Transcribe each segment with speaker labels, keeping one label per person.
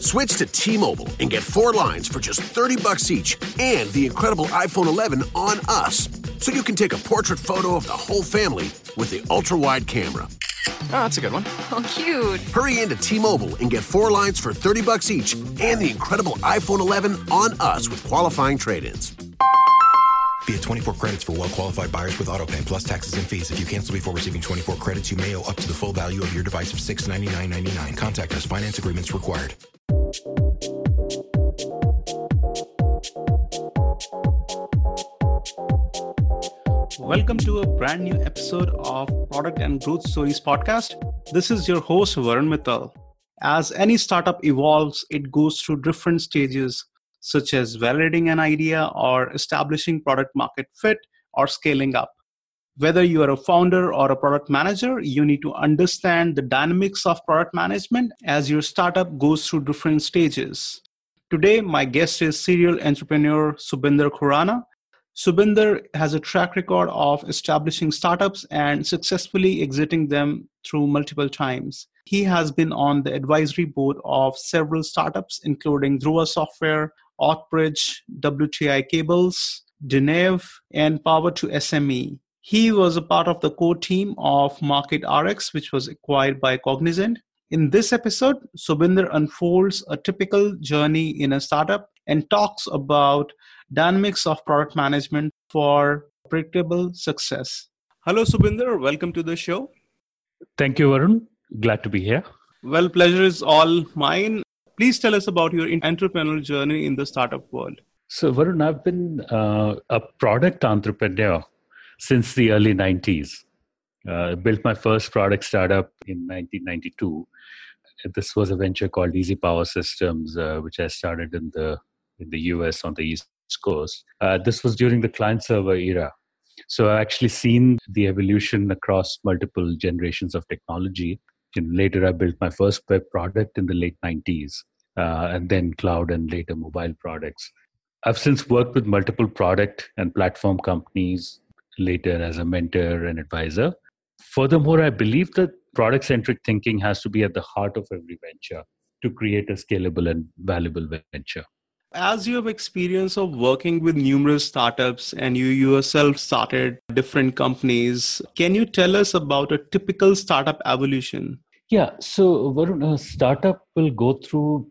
Speaker 1: Switch to T-Mobile and get four lines for just 30 bucks each and the incredible iPhone 11 on us. So you can take a portrait photo of the whole family with the ultra-wide camera.
Speaker 2: Oh, that's a good one.
Speaker 3: Oh, cute.
Speaker 1: Hurry into T-Mobile and get four lines for 30 bucks each and the incredible iPhone 11 on us with qualifying trade-ins.
Speaker 4: Via 24 credits for well qualified buyers with AutoPay plus taxes and fees. If you cancel before receiving 24 credits, you may owe up to the full value of your device of $699.99. Contact us. Finance agreements required.
Speaker 5: Welcome to a brand new episode of Product and Growth Stories podcast. This is your host, Varun Mittal. As any startup evolves, it goes through different stages, such as validating an idea or establishing product market fit or scaling up. Whether you are a founder or a product manager, you need to understand the dynamics of product management as your startup goes through different stages. Today, my guest is serial entrepreneur Subinder Khurana. Subinder has a track record of establishing startups and successfully exiting them through multiple times. He has been on the advisory board of several startups, including Dhruva Software, Oakbridge, WTI Cables, Deneve, and Power to SME. He was a part of the core team of MarketRx, which was acquired by Cognizant. In this episode, Subinder unfolds a typical journey in a startup and talks about dynamics of product management for predictable success. Hello, Subinder. Welcome to the show.
Speaker 6: Thank you, Varun. Glad to be here.
Speaker 5: Well, pleasure is all mine. Please tell us about your entrepreneurial journey in the startup world.
Speaker 6: So, Varun, I've been uh, a product entrepreneur since the early 90s. Uh, built my first product startup in 1992. This was a venture called Easy Power Systems, uh, which I started in the in the US on the East Coast. Uh, this was during the client server era. So I've actually seen the evolution across multiple generations of technology. And later, I built my first web product in the late 90s, uh, and then cloud and later mobile products. I've since worked with multiple product and platform companies, later as a mentor and advisor. Furthermore, I believe that product centric thinking has to be at the heart of every venture to create a scalable and valuable venture.
Speaker 5: As you have experience of working with numerous startups and you yourself started different companies, can you tell us about a typical startup evolution?
Speaker 6: Yeah, so Varun, a startup will go through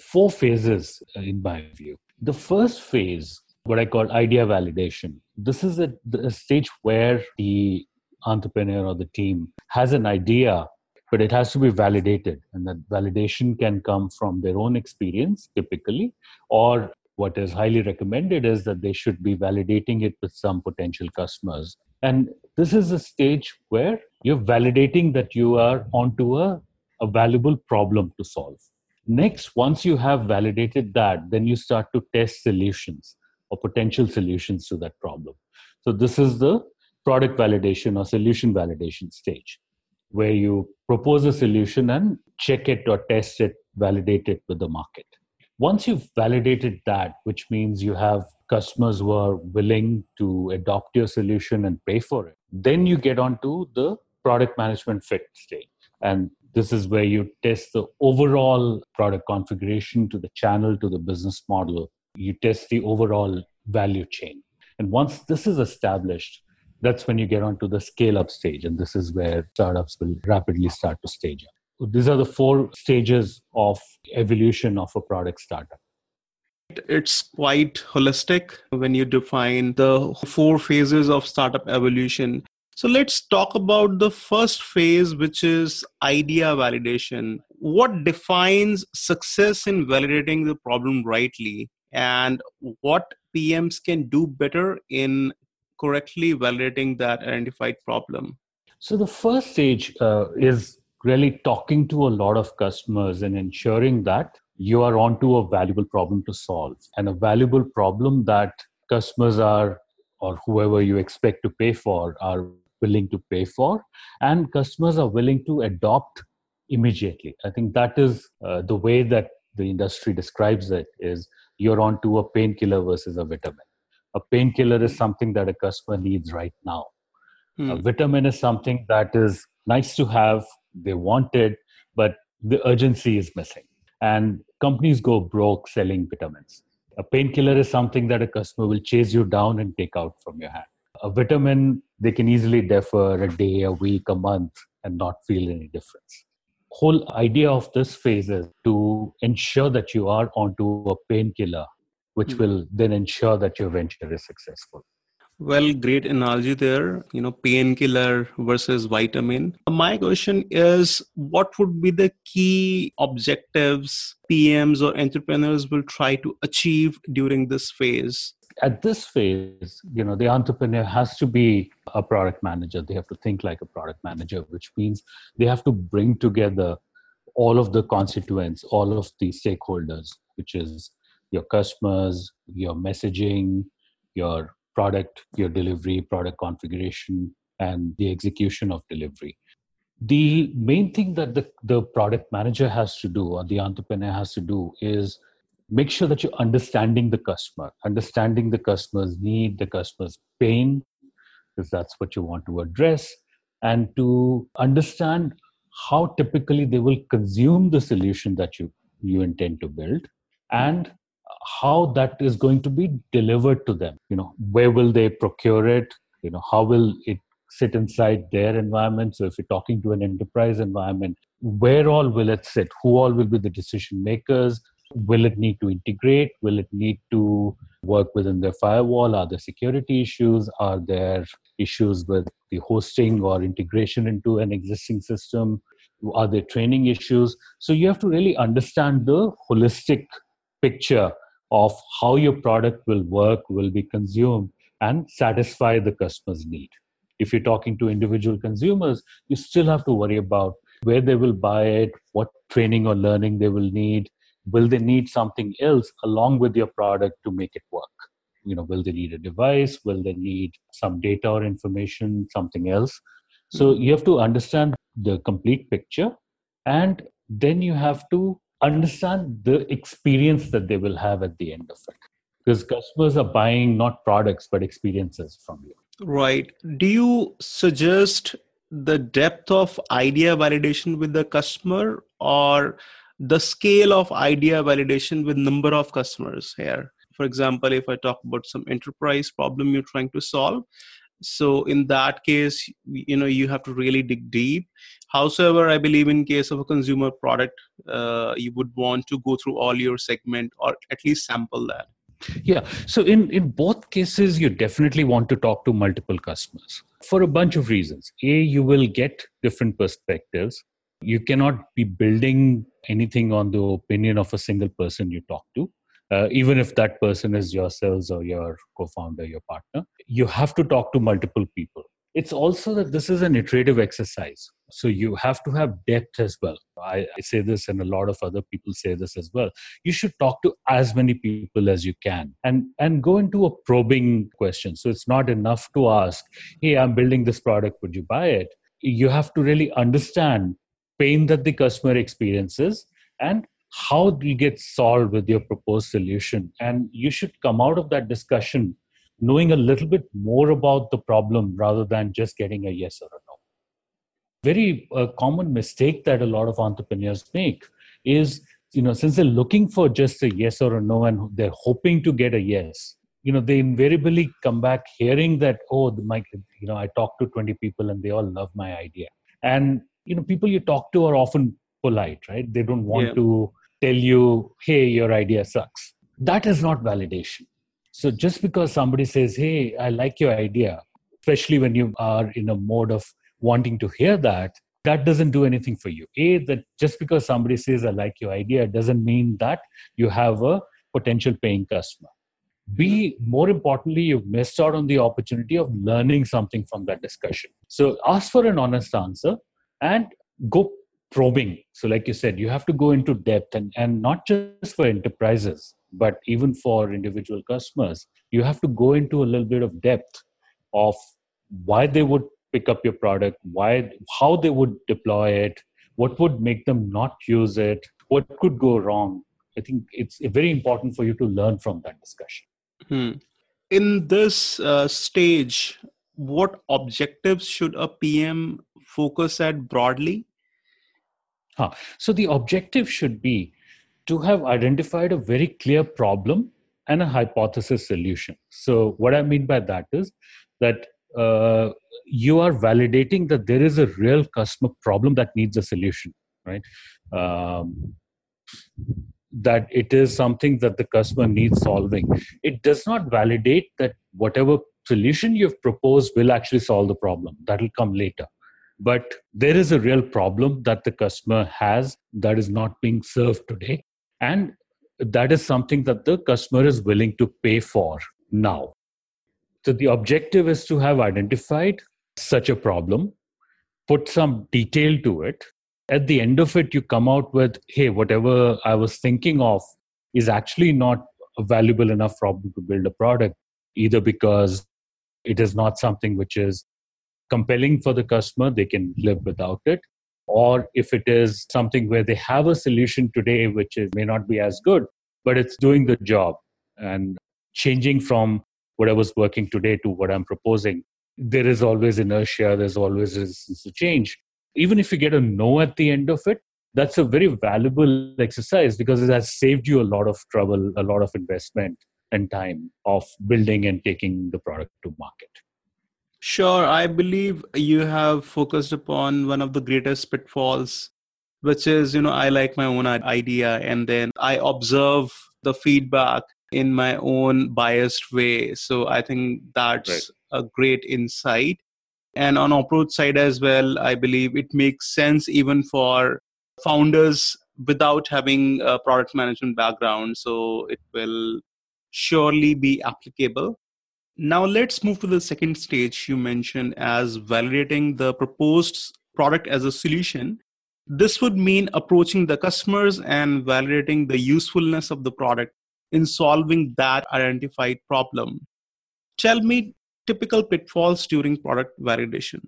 Speaker 6: four phases, uh, in my view. The first phase, what I call idea validation, this is a, a stage where the entrepreneur or the team has an idea but it has to be validated. And that validation can come from their own experience typically or what is highly recommended is that they should be validating it with some potential customers. And this is a stage where you're validating that you are onto a, a valuable problem to solve. Next once you have validated that then you start to test solutions or potential solutions to that problem so this is the product validation or solution validation stage where you propose a solution and check it or test it, validate it with the market. Once you've validated that, which means you have customers who are willing to adopt your solution and pay for it, then you get onto the product management fit stage. And this is where you test the overall product configuration to the channel to the business model. You test the overall value chain. And once this is established, that's when you get onto the scale up stage and this is where startups will rapidly start to stage up. These are the four stages of evolution of a product startup.
Speaker 5: It's quite holistic when you define the four phases of startup evolution. So let's talk about the first phase which is idea validation. What defines success in validating the problem rightly and what pms can do better in correctly validating that identified problem?
Speaker 6: So, the first stage uh, is really talking to a lot of customers and ensuring that you are onto a valuable problem to solve. And a valuable problem that customers are or whoever you expect to pay for are willing to pay for. And customers are willing to adopt immediately. I think that is uh, the way that the industry describes it is you're onto a painkiller versus a vitamin a painkiller is something that a customer needs right now hmm. a vitamin is something that is nice to have they want it but the urgency is missing and companies go broke selling vitamins. A painkiller is something that a customer will chase you down and take out from your hand. A vitamin, they can easily defer a day, a week, a month, and not feel any difference. Whole idea of this phase is to ensure that you are onto a painkiller, which mm-hmm. will then ensure that your venture is successful.
Speaker 5: Well, great analogy there. You know, painkiller versus vitamin. My question is what would be the key objectives PMs or entrepreneurs will try to achieve during this phase?
Speaker 6: At this phase, you know, the entrepreneur has to be a product manager. They have to think like a product manager, which means they have to bring together all of the constituents, all of the stakeholders, which is your customers, your messaging, your product, your delivery, product configuration, and the execution of delivery. The main thing that the, the product manager has to do or the entrepreneur has to do is make sure that you're understanding the customer, understanding the customer's need, the customer's pain, because that's what you want to address, and to understand how typically they will consume the solution that you, you intend to build and how that is going to be delivered to them. You know where will they procure it? You know how will it sit inside their environment? So if you're talking to an enterprise environment where all will it sit? Who all will be the decision makers will it need to integrate will it need to work within their firewall are there security issues are there issues with the hosting or integration into an existing system are there training issues so you have to really understand the holistic picture of how your product will work, will be consumed, and satisfy the customer's need. If you're talking to individual consumers, you still have to worry about where they will buy it, what training or learning they will need. Will they need something else along with your product to make it work? You know, will they need a device? Will they need some data or information, something else? So hmm. you have to understand the complete picture and then you have to understand the experience that they will have at the end of it because customers are buying not products but experiences from you
Speaker 5: right do you suggest the depth of idea validation with the customer or the scale of idea validation with number of customers here for example if i talk about some enterprise problem you're trying to solve so in that case you know you have to really dig deep However, I believe in case of a consumer product, uh, you would want to go through all your segment or at least sample that.
Speaker 6: Yeah. So in in both cases, you definitely want to talk to multiple customers for a bunch of reasons. A, you will get different perspectives. You cannot be building anything on the opinion of a single person you talk to. Uh, even if that person is yourselves or your co-founder your partner. You have to talk to multiple people. It's also that this is an iterative exercise so you have to have depth as well. I, I, say this and a lot of other people say this as well. You should talk to as many people as you can and and go into a probing question. So it's not enough to ask hey i'm building this product. Would you buy it? You have to really understand pain that the customer experiences and how it will get solved with your proposed solution and you should come out of that discussion knowing a little bit more about the problem rather than just getting a yes or a no. Very uh, common mistake that a lot of entrepreneurs make is, you know, since they're looking for just a yes or a no and they're hoping to get a yes, you know, they invariably come back hearing that, oh, my, you know, I talked to 20 people and they all love my idea. And, you know, people you talk to are often polite, right? They don't want yeah. to tell you, hey, your idea sucks. That is not validation so just because somebody says, hey, I like your idea, especially when you are in a mode of wanting to hear that, that doesn't do anything for you. A, that just because somebody says, I like your idea, doesn't mean that you have a potential paying customer. B, more importantly, you've missed out on the opportunity of learning something from that discussion. So ask for an honest answer and go probing. So, like you said, you have to go into depth and, and not just for enterprises but even for individual customers you have to go into a little bit of depth of why they would pick up your product why how they would deploy it what would make them not use it what could go wrong i think it's very important for you to learn from that discussion
Speaker 5: hmm. in this uh, stage what objectives should a pm focus at broadly
Speaker 6: huh. so the objective should be to have identified a very clear problem and a hypothesis solution. So, what I mean by that is that uh, you are validating that there is a real customer problem that needs a solution, right? Um, that it is something that the customer needs solving. It does not validate that whatever solution you've proposed will actually solve the problem. That will come later. But there is a real problem that the customer has that is not being served today. And that is something that the customer is willing to pay for now. So the objective is to have identified such a problem, put some detail to it. At the end of it, you come out with, hey, whatever I was thinking of is actually not a valuable enough problem to build a product, either because it is not something which is compelling for the customer, they can live without it, or if it is something where they have a solution today which is, may not be as good but it's doing the job and changing from what i was working today to what i'm proposing there is always inertia there's always resistance to change. Even if you get a no at the end of it that's a very valuable exercise because it has saved you a lot of trouble a lot of investment and time of building and taking the product to market
Speaker 5: Sure. I believe you have focused upon one of the greatest pitfalls, which is, you know, I like my own idea and then I observe the feedback in my own biased way. So I think that's right. a great insight. And on approach side as well, I believe it makes sense even for founders without having a product management background. So it will surely be applicable. Now let's move to the second stage you mentioned as validating the proposed product as a solution. This would mean approaching the customers and validating the usefulness of the product in solving that identified problem. Tell me typical pitfalls during product validation.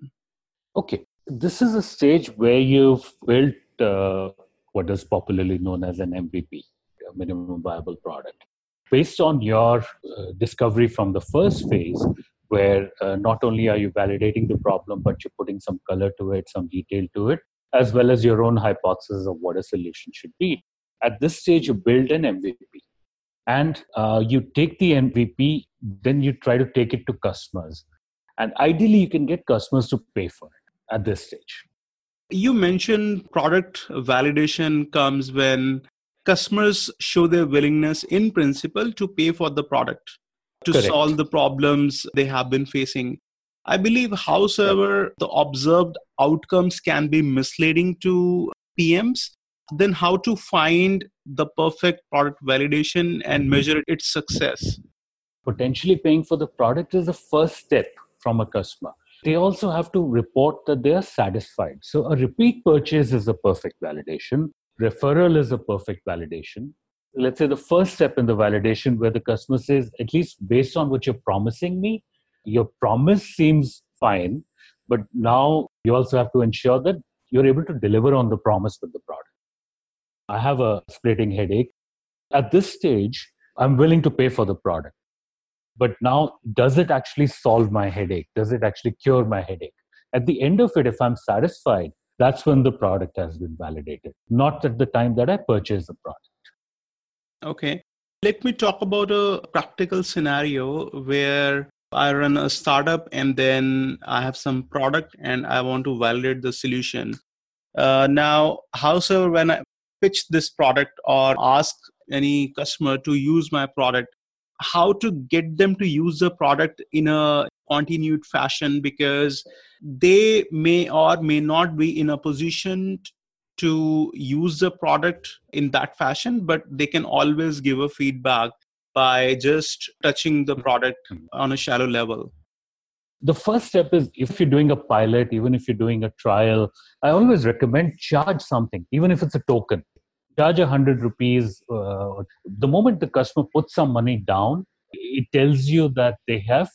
Speaker 6: Okay, this is a stage where you've built uh, what is popularly known as an MVP, a minimum viable product based on your uh, discovery from the first phase, where uh, not only are you validating the problem, but you're putting some color to it, some detail to it, as well as your own hypothesis of what a solution should be. At this stage, you build an MVP. And uh, you take the MVP, then you try to take it to customers. And ideally, you can get customers to pay for it at this stage.
Speaker 5: You mentioned product validation comes when customers show their willingness in principle to pay for the product to Correct. solve the problems they have been facing. I believe however the observed outcomes can be misleading to pms then how to find the perfect product validation and mm-hmm. measure its success.
Speaker 6: Potentially paying for the product is the first step from a customer. They also have to report that they are satisfied. So a repeat purchase is the perfect validation referral is a perfect validation. Let's say the first step in the validation where the customer says at least based on what you're promising me your promise seems fine but now you also have to ensure that you're able to deliver on the promise with the product. I have a splitting headache. At this stage i'm willing to pay for the product. But now does it actually solve my headache? Does it actually cure my headache? At the end of it if i'm satisfied that's when the product has been validated, not at the time that I purchase the product.
Speaker 5: Okay. Let me talk about a practical scenario where I run a startup and then I have some product and I want to validate the solution. Uh, now, however, when I pitch this product or ask any customer to use my product, how to get them to use the product in a continued fashion because they may or may not be in a position to use the product in that fashion but they can always give a feedback by just touching the product on a shallow level.
Speaker 6: The first step is if you're doing a pilot even if you're doing a trial i always recommend charge something even if it's a token. Charge a hundred rupees uh, the moment the customer puts some money down it tells you that they have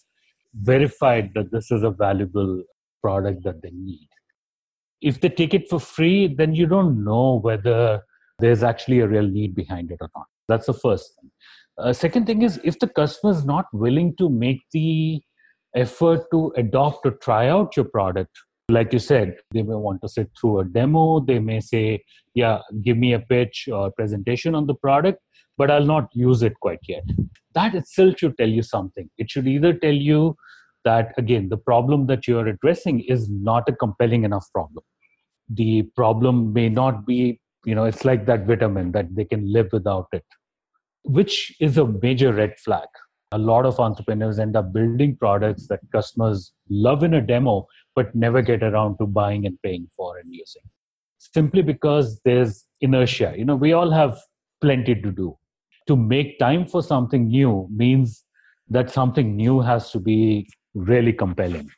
Speaker 6: verified that this is a valuable product that they need. If they take it for free, then you don't know whether there's actually a real need behind it or not. That's the first thing. Uh, second thing is if the customer is not willing to make the effort to adopt or try out your product, Like you said, they may want to sit through a demo. They may say, yeah, give me a pitch or presentation on the product, but I'll not use it quite yet. That itself should tell you something. It should either tell you that, again, the problem that you're addressing is not a compelling enough problem. The problem may not be, you know, it's like that vitamin that they can live without it, which is a major red flag a lot of entrepreneurs end up building products that customers love in a demo but never get around to buying and paying for and using simply because there's inertia you know we all have plenty to do to make time for something new means that something new has to be really compelling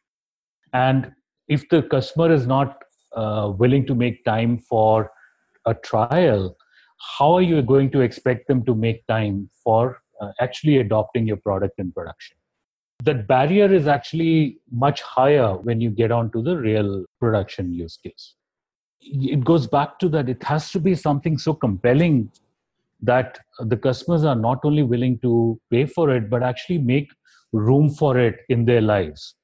Speaker 6: and if the customer is not uh, willing to make time for a trial how are you going to expect them to make time for uh, actually adopting your product in production. That barrier is actually much higher when you get onto the real production use case. It goes back to that it has to be something so compelling that the customers are not only willing to pay for it, but actually make room for it in their lives.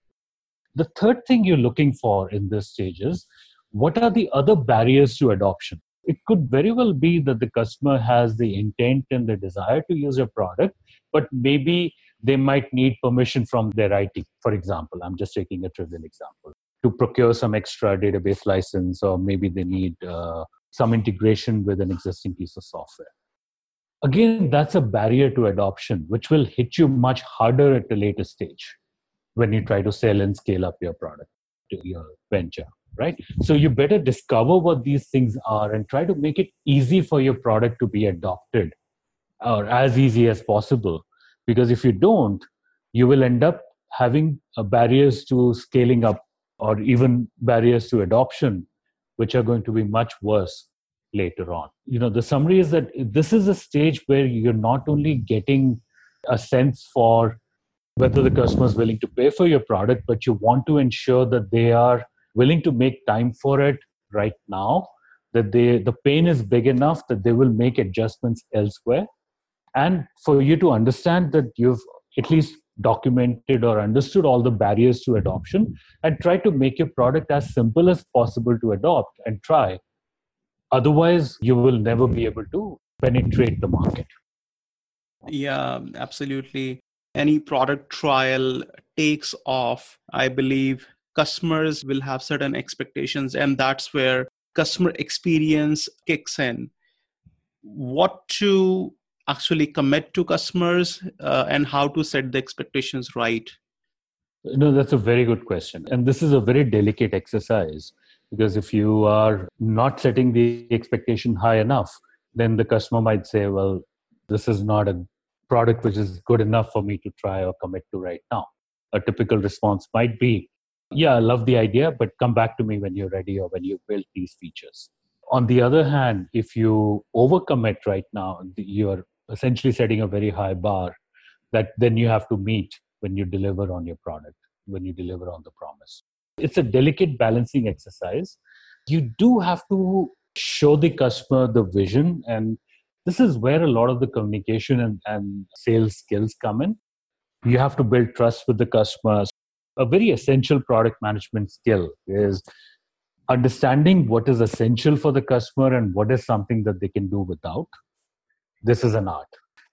Speaker 6: The third thing you're looking for in this stage is what are the other barriers to adoption? it could very well be that the customer has the intent and the desire to use your product, but maybe they might need permission from their IT. For example, I'm just taking a trivial example to procure some extra database license, or maybe they need uh, some integration with an existing piece of software. Again, that's a barrier to adoption, which will hit you much harder at a later stage when you try to sell and scale up your product to your venture right? So you better discover what these things are and try to make it easy for your product to be adopted or as easy as possible. Because if you don't, you will end up having uh, barriers to scaling up or even barriers to adoption, which are going to be much worse later on. You know, the summary is that this is a stage where you're not only getting a sense for whether the customer is willing to pay for your product, but you want to ensure that they are willing to make time for it right now that they the pain is big enough that they will make adjustments elsewhere and for you to understand that you've at least documented or understood all the barriers to adoption and try to make your product as simple as possible to adopt and try otherwise you will never be able to penetrate the market.
Speaker 5: Yeah absolutely. Any product trial takes off i believe customers will have certain expectations and that's where customer experience kicks in. What to actually commit to customers uh, and how to set the expectations right?
Speaker 6: No that's a very good question. And this is a very delicate exercise because if you are not setting the expectation high enough then the customer might say well this is not a product which is good enough for me to try or commit to right now a typical response might be yeah, I love the idea, but come back to me when you're ready or when you build these features. On the other hand, if you overcommit right now, you're essentially setting a very high bar that then you have to meet when you deliver on your product, when you deliver on the promise. It's a delicate balancing exercise. You do have to show the customer the vision, and this is where a lot of the communication and, and sales skills come in. You have to build trust with the customer a very essential product management skill is understanding what is essential for the customer and what is something that they can do without. This is an art.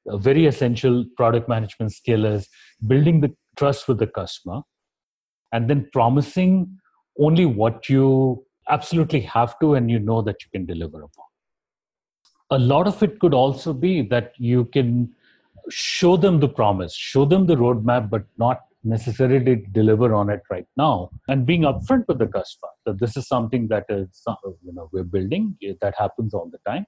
Speaker 6: A very essential product management skill is building the trust with the customer and then promising only what you absolutely have to and you know that you can deliver upon. A lot of it could also be that you can show them the promise, show them the roadmap, but not necessarily deliver on it right now. And being upfront with the customer that this is something that is uh, you know we're building that happens all the time.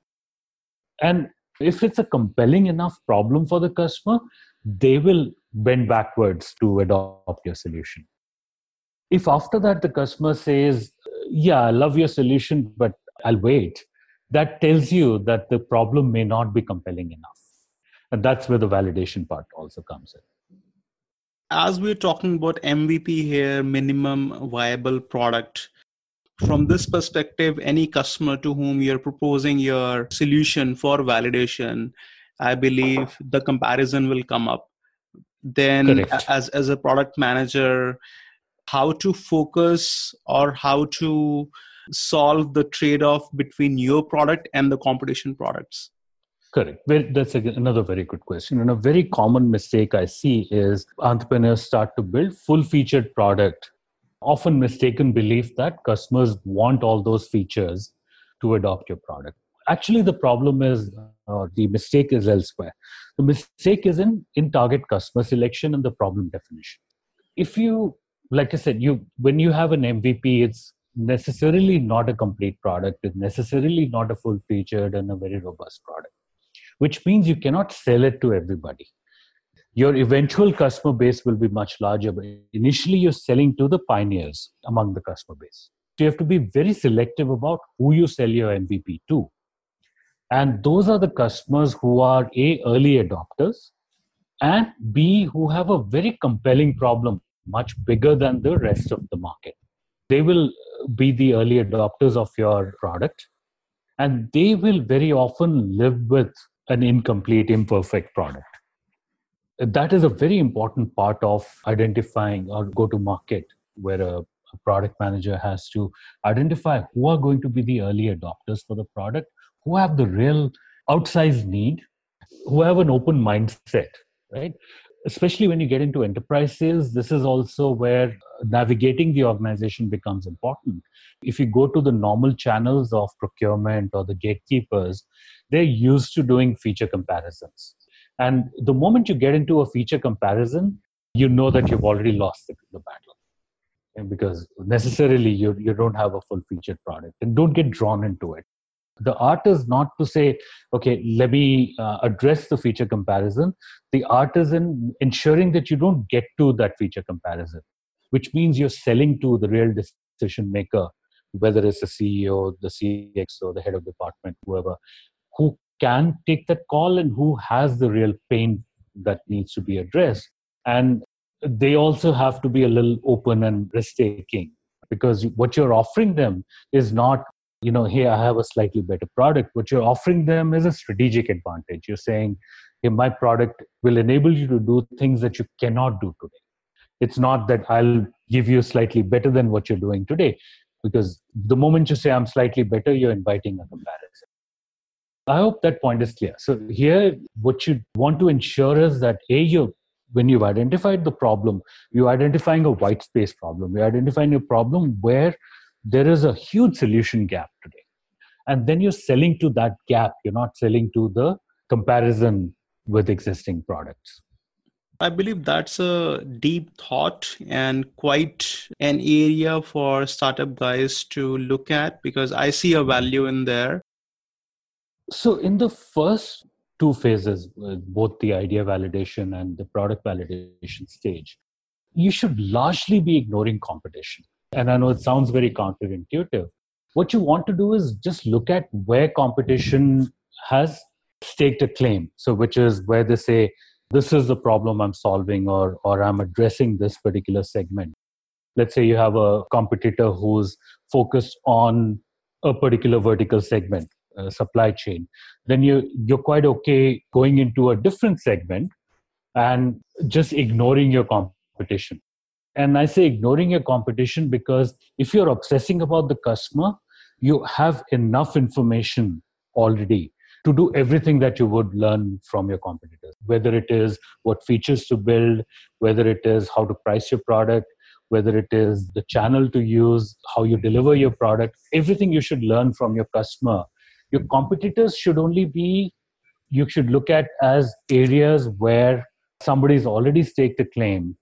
Speaker 6: And if it's a compelling enough problem for the customer they will bend backwards to adopt your solution if after that the customer says yeah i love your solution but i'll wait that tells you that the problem may not be compelling enough and that's where the validation part also comes in
Speaker 5: as we're talking about MVP here, minimum viable product, from this perspective, any customer to whom you're proposing your solution for validation, I believe the comparison will come up. Then, Correct. as as a product manager, how to focus or how to solve the trade off between your product and the competition products?
Speaker 6: Correct. That's another very good question. And a very common mistake I see is entrepreneurs start to build full featured product, often mistaken belief that customers want all those features to adopt your product. Actually, the problem is, or the mistake is elsewhere. The mistake is in, in target customer selection and the problem definition. If you, like I said, you when you have an MVP, it's necessarily not a complete product, it's necessarily not a full featured and a very robust product which means you cannot sell it to everybody. Your eventual customer base will be much larger, but initially you're selling to the pioneers among the customer base. So you have to be very selective about who you sell your MVP to. And those are the customers who are A, early adopters, and B, who have a very compelling problem, much bigger than the rest of the market. They will be the early adopters of your product, and they will very often live with an incomplete, imperfect product. That is a very important part of identifying or go to market, where a, a product manager has to identify who are going to be the early adopters for the product, who have the real outsized need, who have an open mindset, right? Especially when you get into enterprise sales, this is also where uh, navigating the organization becomes important. If you go to the normal channels of procurement or the gatekeepers, they're used to doing feature comparisons. And the moment you get into a feature comparison, you know that you've already lost the, the battle. And because necessarily you, you don't have a full featured product and don't get drawn into it. The art is not to say, okay, let me uh, address the feature comparison. The art is in ensuring that you don't get to that feature comparison, which means you're selling to the real decision maker, whether it's the CEO, the CX, or the head of department, whoever, who can take that call and who has the real pain that needs to be addressed. And they also have to be a little open and risk taking because what you're offering them is not you know hey i have a slightly better product what you're offering them is a strategic advantage. You're saying hey my product will enable you to do things that you cannot do today. It's not that i'll give you slightly better than what you're doing today because the moment you say i'm slightly better you're inviting a comparison. I hope that point is clear. So here what you want to ensure is that a you when you've identified the problem you're identifying a white space problem. You're identifying a problem where there is a huge solution gap today. And then you're selling to that gap. You're not selling to the comparison with existing products.
Speaker 5: I believe that's a deep thought and quite an area for startup guys to look at because I see a value in there.
Speaker 6: So, in the first two phases, uh, both the idea validation and the product validation stage, you should largely be ignoring competition and I know it sounds very counterintuitive. What you want to do is just look at where competition has staked a claim. So, which is where they say, this is the problem I'm solving, or, or I'm addressing this particular segment. Let's say you have a competitor who's focused on a particular vertical segment, supply chain. Then you, you're quite okay going into a different segment and just ignoring your competition and i say ignoring your competition because if you're obsessing about the customer you have enough information already to do everything that you would learn from your competitors. Whether it is what features to build whether it is how to price your product whether it is the channel to use how you deliver your product everything you should learn from your customer. Your competitors should only be you should look at as areas where somebody's already staked a claim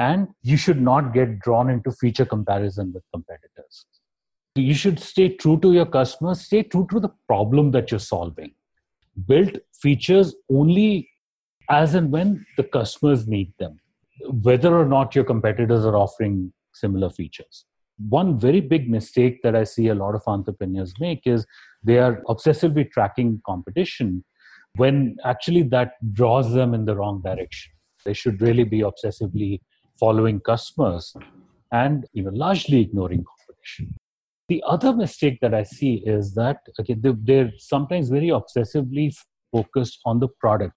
Speaker 6: and you should not get drawn into feature comparison with competitors. You should stay true to your customers stay true to the problem that you're solving. Build features only as and when the customers need them whether or not your competitors are offering similar features. One very big mistake that i see a lot of entrepreneurs make is they are obsessively tracking competition when actually that draws them in the wrong direction. They should really be obsessively following customers and you know largely ignoring competition the other mistake that i see is that okay they're sometimes very obsessively focused on the product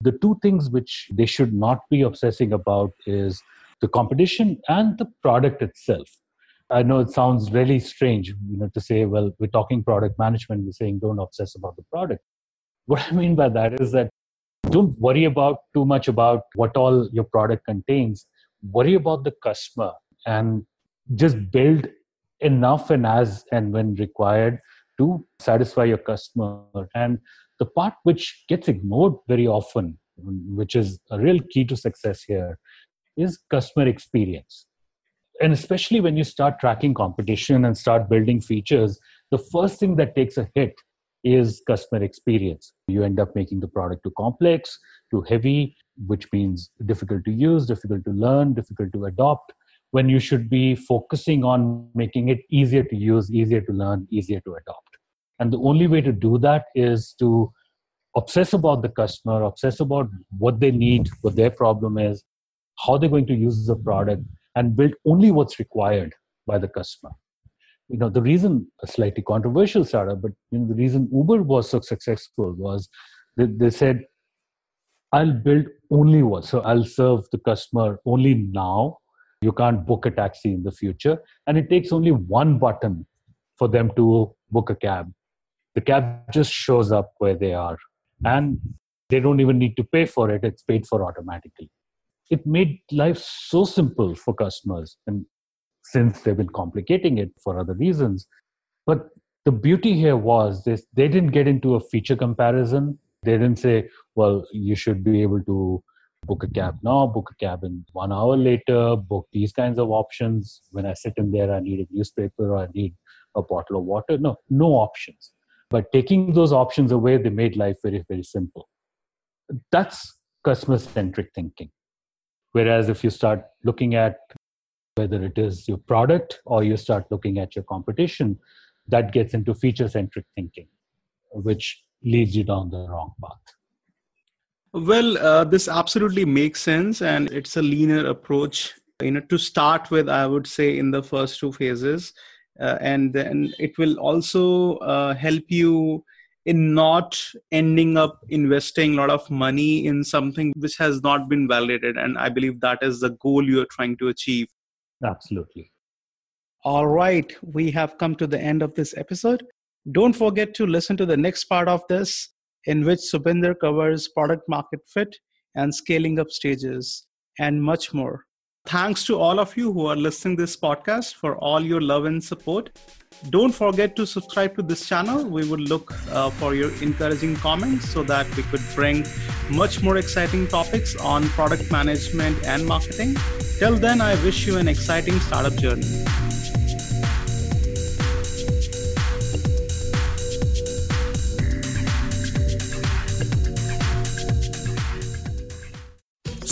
Speaker 6: the two things which they should not be obsessing about is the competition and the product itself. I know it sounds really strange, you know, to say, well, we're talking product management, we're saying don't obsess about the product. What I mean by that is that don't worry about too much about what all your product contains. Worry about the customer and just build enough and as and when required to satisfy your customer. And the part which gets ignored very often, which is a real key to success here, is customer experience. And especially when you start tracking competition and start building features, the first thing that takes a hit is customer experience. You end up making the product too complex, too heavy, which means difficult to use, difficult to learn, difficult to adopt, when you should be focusing on making it easier to use, easier to learn, easier to adopt. And the only way to do that is to obsess about the customer, obsess about what they need, what their problem is, how they're going to use the product, and build only what's required by the customer. You know, the reason a slightly controversial startup, but you know, the reason Uber was so successful was that they said, I'll build only what. So I'll serve the customer only now. You can't book a taxi in the future. And it takes only one button for them to book a cab the cab just shows up where they are and they don't even need to pay for it it's paid for automatically it made life so simple for customers and since they've been complicating it for other reasons. But the beauty here was this they didn't get into a feature comparison. They didn't say well you should be able to book a cab now book a cab in one hour later book these kinds of options. When i sit in there i need a newspaper or i need a bottle of water. No no options. But taking those options away, they made life very, very simple. That's customer centric thinking. Whereas if you start looking at whether it is your product or you start looking at your competition, that gets into feature centric thinking, which leads you down the wrong path.
Speaker 5: Well, uh, this absolutely makes sense, and it's a leaner approach. You know, to start with, I would say in the first two phases, uh, and then it will also uh, help you in not ending up investing a lot of money in something which has not been validated and i believe that is the goal you're trying to achieve
Speaker 6: absolutely
Speaker 5: all right we have come to the end of this episode don't forget to listen to the next part of this in which Subinder covers product market fit and scaling up stages and much more Thanks to all of you who are listening this podcast for all your love and support. Don't forget to subscribe to this channel. We would look uh, for your encouraging comments so that we could bring much more exciting topics on product management and marketing. Till then, I wish you an exciting startup journey.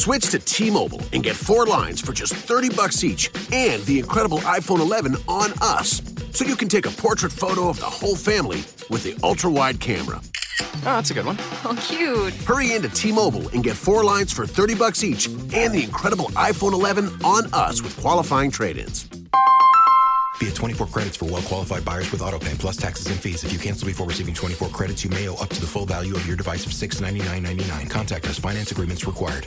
Speaker 1: Switch to T-Mobile and get four lines for just 30 bucks each and the incredible iPhone 11 on us. So you can take a portrait photo of the whole family with the ultra-wide camera.
Speaker 2: Oh, that's a good one.
Speaker 3: Oh, cute.
Speaker 1: Hurry into T-Mobile and get four lines for 30 bucks each and the incredible iPhone 11 on us with qualifying trade-ins.
Speaker 4: Via 24 credits for well-qualified buyers with AutoPay plus taxes and fees. If you cancel before receiving 24 credits, you may owe up to the full value of your device of $699.99. Contact us. Finance agreements required.